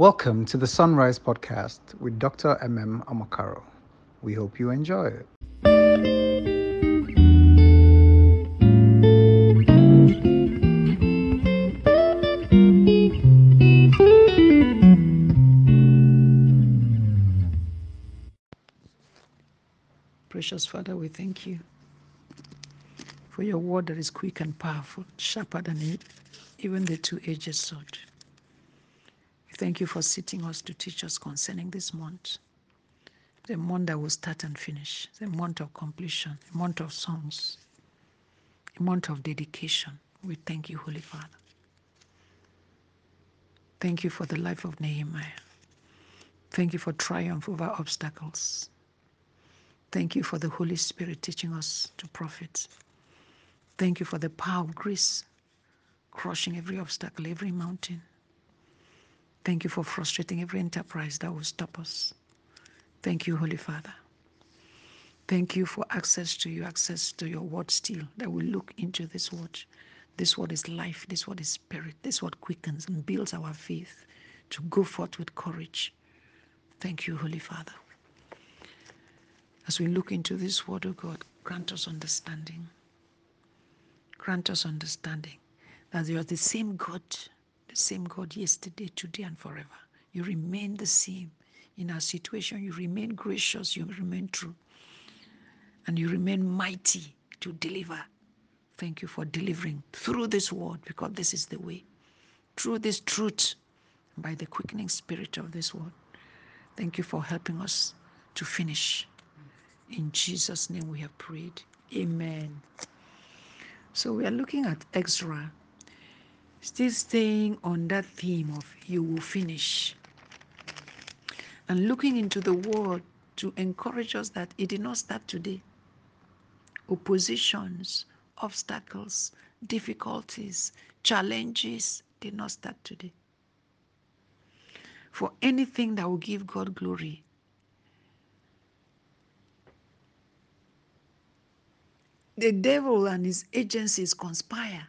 Welcome to the Sunrise Podcast with Dr. MM Amakaro. We hope you enjoy it. Precious Father, we thank you for your word that is quick and powerful, sharper than even the two edged sword. Thank you for sitting us to teach us concerning this month, the month that will start and finish, the month of completion, a month of songs, a month of dedication. We thank you, Holy Father. Thank you for the life of Nehemiah. Thank you for triumph over obstacles. Thank you for the Holy Spirit teaching us to profit. Thank you for the power of grace, crushing every obstacle, every mountain. Thank you for frustrating every enterprise that will stop us. Thank you, Holy Father. Thank you for access to you, access to your word still, that we look into this word. This word is life, this word is spirit, this word quickens and builds our faith to go forth with courage. Thank you, Holy Father. As we look into this word, of God, grant us understanding. Grant us understanding that you are the same God, the same God yesterday, today, and forever. You remain the same in our situation. You remain gracious. You remain true. And you remain mighty to deliver. Thank you for delivering through this word because this is the way. Through this truth, by the quickening spirit of this word. Thank you for helping us to finish. In Jesus' name we have prayed. Amen. So we are looking at Ezra, still staying on that theme of you will finish. And looking into the word to encourage us that it did not start today. Oppositions, obstacles, difficulties, challenges did not start today. For anything that will give God glory, the devil and his agencies conspire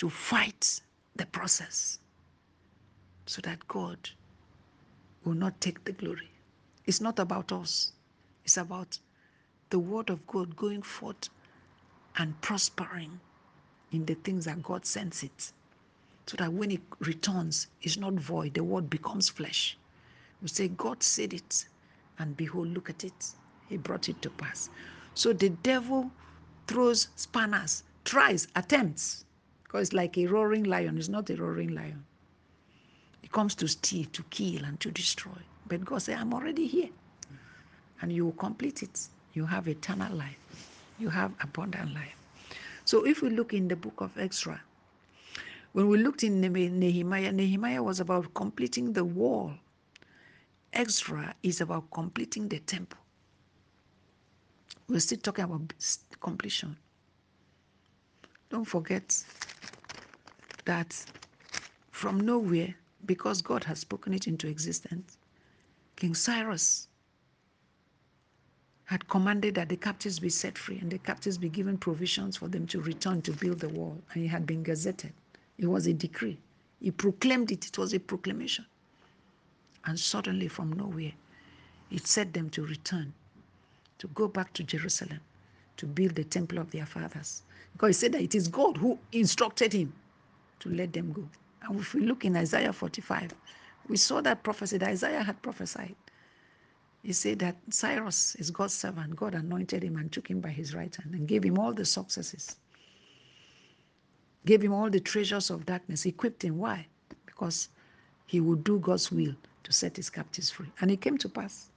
to fight the process so that God will not take the glory. It's not about us, it's about the word of God going forth and prospering in the things that God sends it. So that when it returns, it's not void, the word becomes flesh. We say, God said it, and behold, look at it. He brought it to pass. So the devil throws spanners, tries, attempts, because it's like a roaring lion. It's not a roaring lion. It comes to steal, to kill, and to destroy. But God said, I'm already here. And you will complete it. You have eternal life. You have abundant life. So if we look in the book of Ezra, when we looked in Nehemiah, Nehemiah was about completing the wall. Ezra is about completing the temple. We're still talking about completion. Don't forget that from nowhere, because God has spoken it into existence, King Cyrus had commanded that the captives be set free and the captives be given provisions for them to return to build the wall. And it had been gazetted. It was a decree. He proclaimed it. It was a proclamation. And suddenly, from nowhere, it set them to return, to go back to Jerusalem, to build the temple of their fathers. Because he said that it is God who instructed him to let them go. And if we look in Isaiah 45, we saw that prophecy that Isaiah had prophesied. He said that Cyrus is God's servant. God anointed him and took him by his right hand and gave him all the successes, gave him all the treasures of darkness, equipped him. Why? Because he would do God's will to set his captives free. And it came to pass.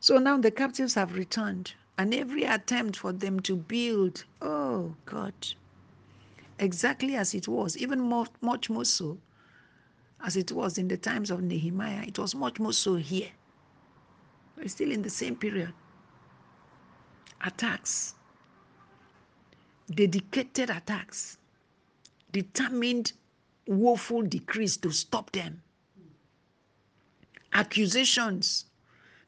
So now the captives have returned, and every attempt for them to build, oh God, exactly as it was, even more, much more so as it was in the times of Nehemiah, it was much more so here. We're still in the same period. Attacks, dedicated attacks, determined woeful decrees to stop them, accusations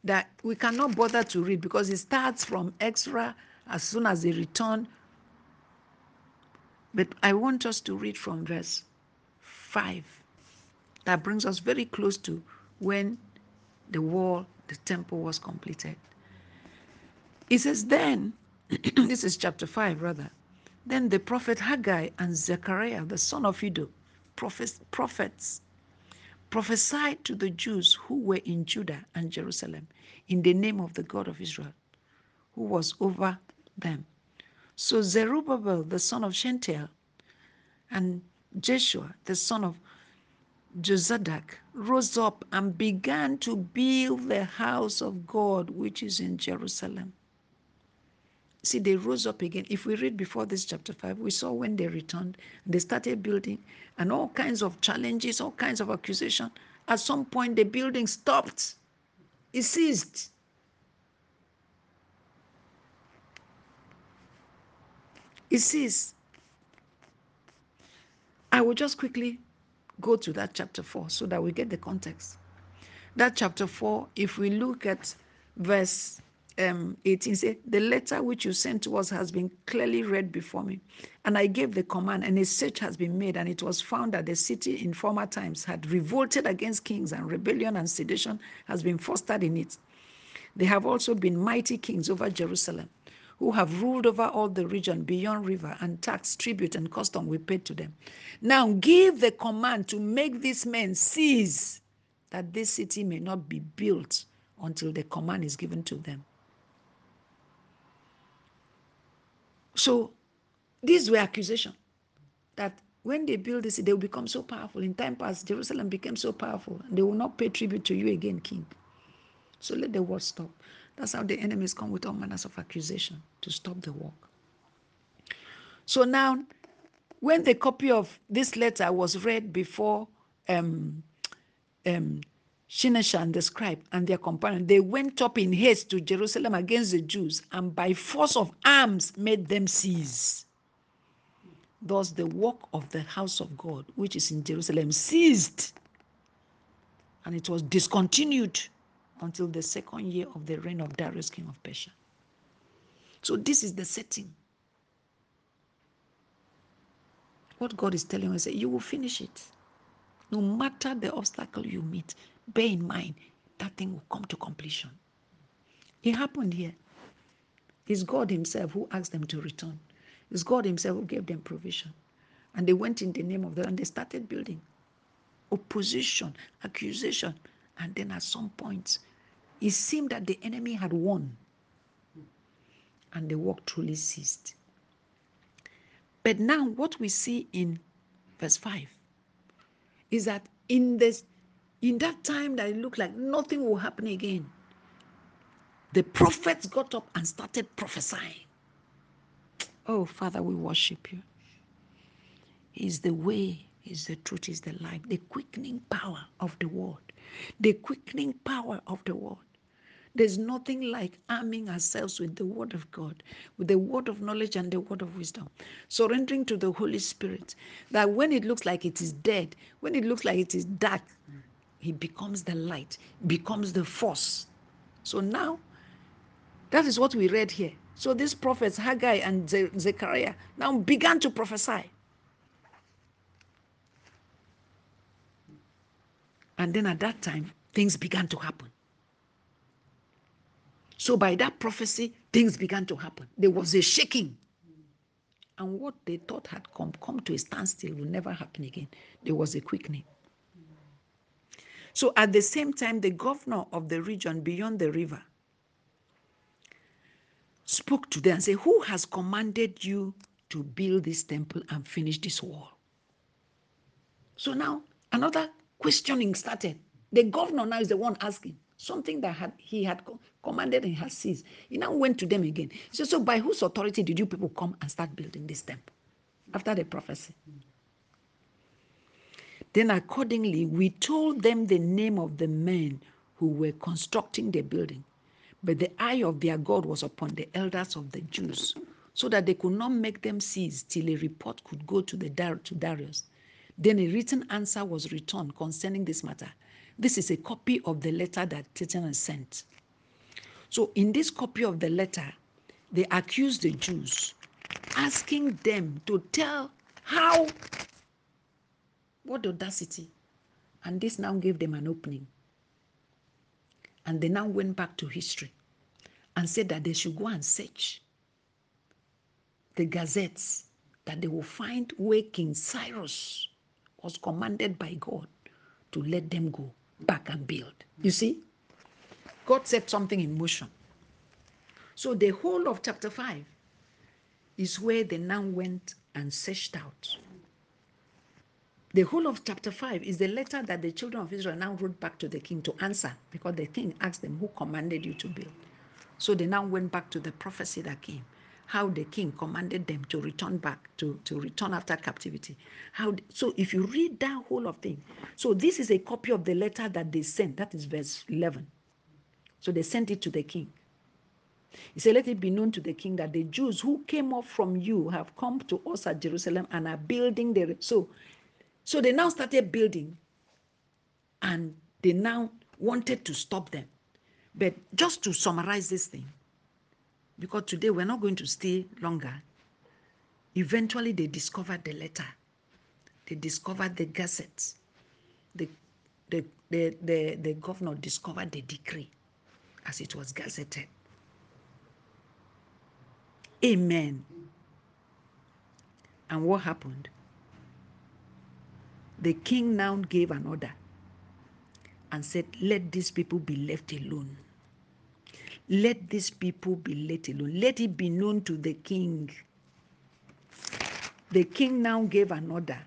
that we cannot bother to read because it starts from Ezra as soon as they return. But I want us to read from verse 5 That brings us very close to when the wall, the temple was completed. It says, then, this is chapter 5 rather, then the prophet Haggai and Zechariah, the son of Iddo, prophets, prophets prophesied to the Jews who were in Judah and Jerusalem in the name of the God of Israel, who was over them. So Zerubbabel, the son of Shealtiel, and Jeshua, the son of Jozadak, rose up and began to build the house of God which is in Jerusalem. See, they rose up again. If we read before this chapter 5, we saw when they returned, they started building, and all kinds of challenges, all kinds of accusation. At some point, the building stopped, it ceased. It says, I will just quickly go to that chapter 4 so that we get the context. That chapter 4, if we look at verse um, 18 say, The letter which you sent to us has been clearly read before me. And I gave the command, and a search has been made, and it was found that the city in former times had revolted against kings, and rebellion and sedition has been fostered in it. There have also been mighty kings over Jerusalem who have ruled over all the region beyond river, and tax, tribute, and custom we paid to them. Now give the command to make these men cease, that this city may not be built until the command is given to them. So these were accusations that when they build this, they will become so powerful. In time past, Jerusalem became so powerful, and they will not pay tribute to you again, king. So let the word stop. That's how the enemies come with all manners of accusation to stop the work. So now, when the copy of this letter was read before um, um, Sennacherib the scribe and their companion, they went up in haste to Jerusalem against the Jews and by force of arms made them cease. Thus, the work of the house of God, which is in Jerusalem, ceased and it was discontinued until the second year of the reign of Darius, king of Persia. So, this is the setting. What God is telling us, you will finish it. No matter the obstacle you meet, bear in mind that thing will come to completion. It happened here. It's God Himself who asked them to return. It's God Himself who gave them provision. And they went in the name of the and they started building. Opposition, accusation. And then at some point, it seemed that the enemy had won. And the work truly ceased. But now, what we see in verse 5 is that in this in that time that it looked like nothing will happen again, the prophets got up and started prophesying. Oh, Father, we worship you. He's the way, He's the truth, He's the life, the quickening power of the word. The quickening power of the word. There's nothing like arming ourselves with the Word of God, with the Word of knowledge and the Word of wisdom. Surrendering to the Holy Spirit, that when it looks like it is dead, when it looks like it is dark, he becomes the light, becomes the force. So now, that is what we read here. So these prophets, Haggai and Ze- Zechariah, now began to prophesy. And then at that time, things began to happen. So by that prophecy, things began to happen. There was a shaking. And what they thought had come, come to a standstill will never happen again. There was a quickening. So at the same time, the governor of the region beyond the river spoke to them and said, Who has commanded you to build this temple and finish this wall? So now another questioning started. The governor now is the one asking something that had, he had commanded and has ceased. He now went to them again. Said, So by whose authority did you people come and start building this temple? After the prophecy. Then, accordingly, we told them the name of the men who were constructing the building. But the eye of their God was upon the elders of the Jews, so that they could not make them cease till a report could go to, the, to Darius. Then a written answer was returned concerning this matter. This is a copy of the letter that Tattenai sent. So, in this copy of the letter, they accuse the Jews, asking them to tell how what audacity And this now gave them an opening. And they now went back to history and said that they should go and search the gazettes that they will find where King Cyrus was commanded by God to let them go back and build. You see, God set something in motion. So the whole of chapter 5 is where they now went and searched out. The whole of chapter 5 is the letter that the children of Israel now wrote back to the king to answer because the king asked them, Who commanded you to build? So they now went back to the prophecy that came how the king commanded them to return back to, to return after captivity. How so if you read that whole of thing so this is a copy of the letter that they sent. That is verse 11 so they sent it to the king. He said let it be known to the king that the jews who came up from you have come to us at jerusalem and are building the so so they now started building and they now wanted to stop them. But just to summarize this thing because today we're not going to stay longer. Eventually, they discovered the letter, they discovered the gazette, the, the, the, the, the governor discovered the decree as it was gazetted. Amen. And what happened? The king now gave an order and said, Let these people be left alone. Let these people be let alone. Let it be known to the king. The king now gave an order.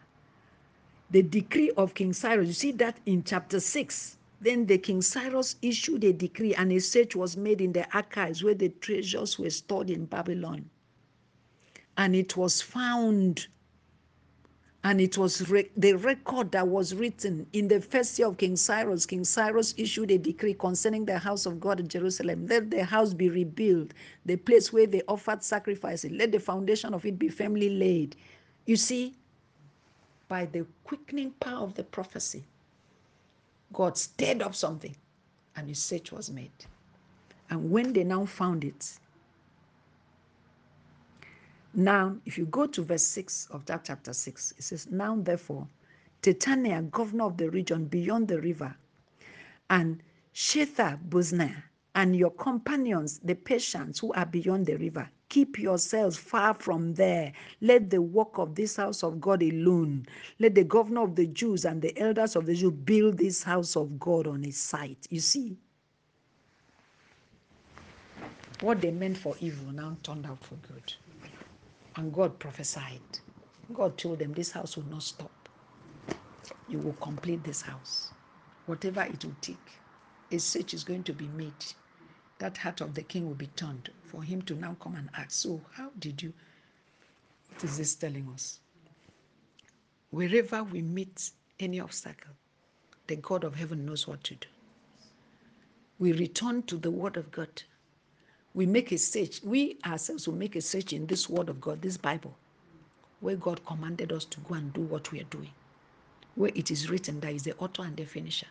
The decree of King Cyrus, you see that in chapter 6. Then the King Cyrus issued a decree, and a search was made in the archives where the treasures were stored in Babylon. And it was found and it was re- the record that was written in the first year of King Cyrus. King Cyrus issued a decree concerning the house of God in Jerusalem. Let the house be rebuilt, the place where they offered sacrifices. Let the foundation of it be firmly laid. You see, by the quickening power of the prophecy, God stirred up something and a search was made. And when they now found it, now, if you go to verse 6 of that chapter 6, it says, Now therefore, Tattenai, governor of the region beyond the river, and Shethar Boznai, and your companions, the Persians who are beyond the river, keep yourselves far from there. Let the work of this house of God alone. Let the governor of the Jews and the elders of the Jews build this house of God on his site. You see, what they meant for evil now turned out for good. And God prophesied. God told them, This house will not stop. You will complete this house. Whatever it will take, a search is going to be made. That heart of the king will be turned for him to now come and ask, So, how did you? What is this telling us? Wherever we meet any obstacle, the God of heaven knows what to do. We return to the word of God we make a search. We ourselves will make a search in this word of God, this Bible, where God commanded us to go and do what we are doing. Where it is written that is the author and the finisher.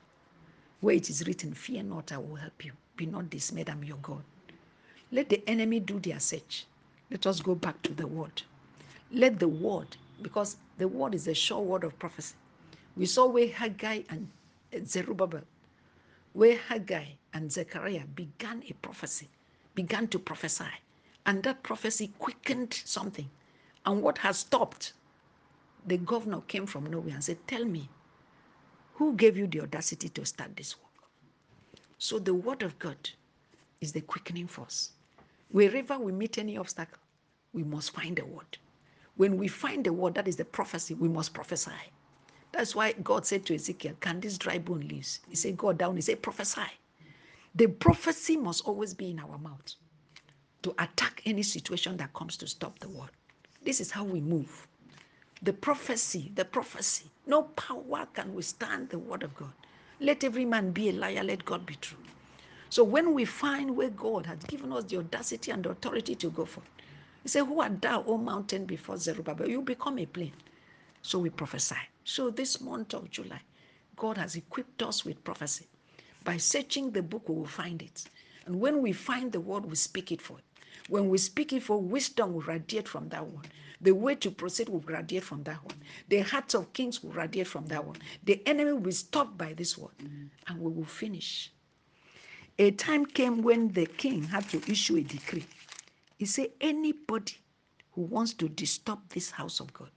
Where it is written, Fear not, I will help you. Be not dismayed, I'm your God. Let the enemy do their search. Let us go back to the word. Let the word, because the word is a sure word of prophecy. We saw where Haggai and Zerubbabel, where Haggai and Zechariah began a prophecy began to prophesy. And that prophecy quickened something. And what has stopped? The governor came from nowhere and said, Tell me, who gave you the audacity to start this work? So the word of God is the quickening force. Wherever we meet any obstacle, we must find the word. When we find the word, that is the prophecy, we must prophesy. That's why God said to Ezekiel, Can this dry bone live? He said, Go down. He said, Prophesy. The prophecy must always be in our mouth to attack any situation that comes to stop the word. This is how we move. The prophecy, the prophecy. No power can withstand the word of God. Let every man be a liar, let God be true. So when we find where God has given us the audacity and the authority to go for, He said, Who art thou, O mountain, before Zerubbabel? You become a plain. So we prophesy. So this month of July, God has equipped us with prophecy. By searching the book, we will find it. And when we find the word, we speak it forth. When we speak it for wisdom will radiate from that one. The way to proceed will radiate from that one. The hearts of kings will radiate from that one. The enemy will stop by this word, and we will finish. A time came when the king had to issue a decree. He said, Anybody who wants to disturb this house of God,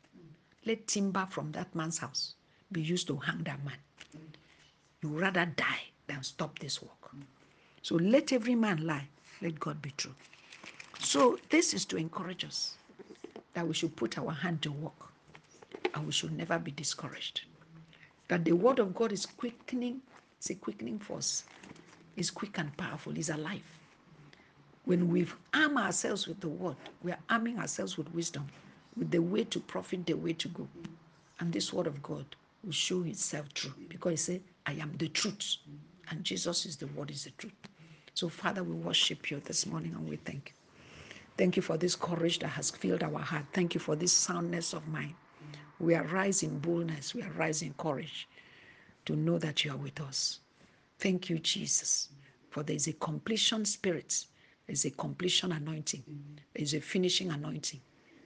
let timber from that man's house be used to hang that man. You rather die than stop this work. So let every man lie, let God be true. So this is to encourage us that we should put our hand to work and we should never be discouraged. That the word of God is quickening, it's a quickening force. It's quick and powerful, it's alive. When we arm ourselves with the word, we are arming ourselves with wisdom, with the way to profit, the way to go. And this word of God will show itself true because he said, I am the truth. And Jesus is the word, is the truth. So, Father, we worship you this morning and we thank you. Thank you for this courage that has filled our heart. Thank you for this soundness of mind. We are rising boldness, we are rising courage to know that you are with us. Thank you, Jesus, for there is a completion spirit, there is a completion anointing, there is a finishing anointing,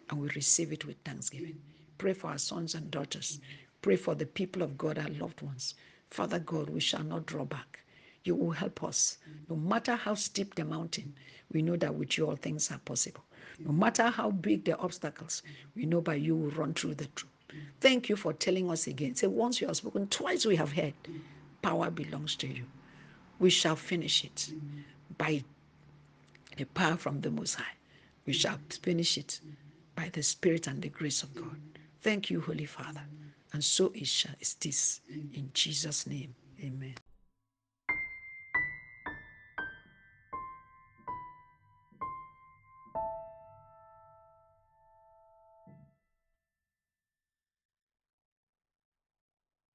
and we receive it with thanksgiving. Pray for our sons and daughters. Pray for the people of God, our loved ones. Father God, we shall not draw back. You will help us. No matter how steep the mountain, we know that with you all things are possible. No matter how big the obstacles, we know by you will run through the truth. Thank you for telling us again. Say, once you have spoken, twice we have heard. Power belongs to you. We shall finish it by the power from the Most High. We shall finish it by the Spirit and the grace of God. Thank you, Holy Father. And so it shall, is this. In Jesus' name, amen.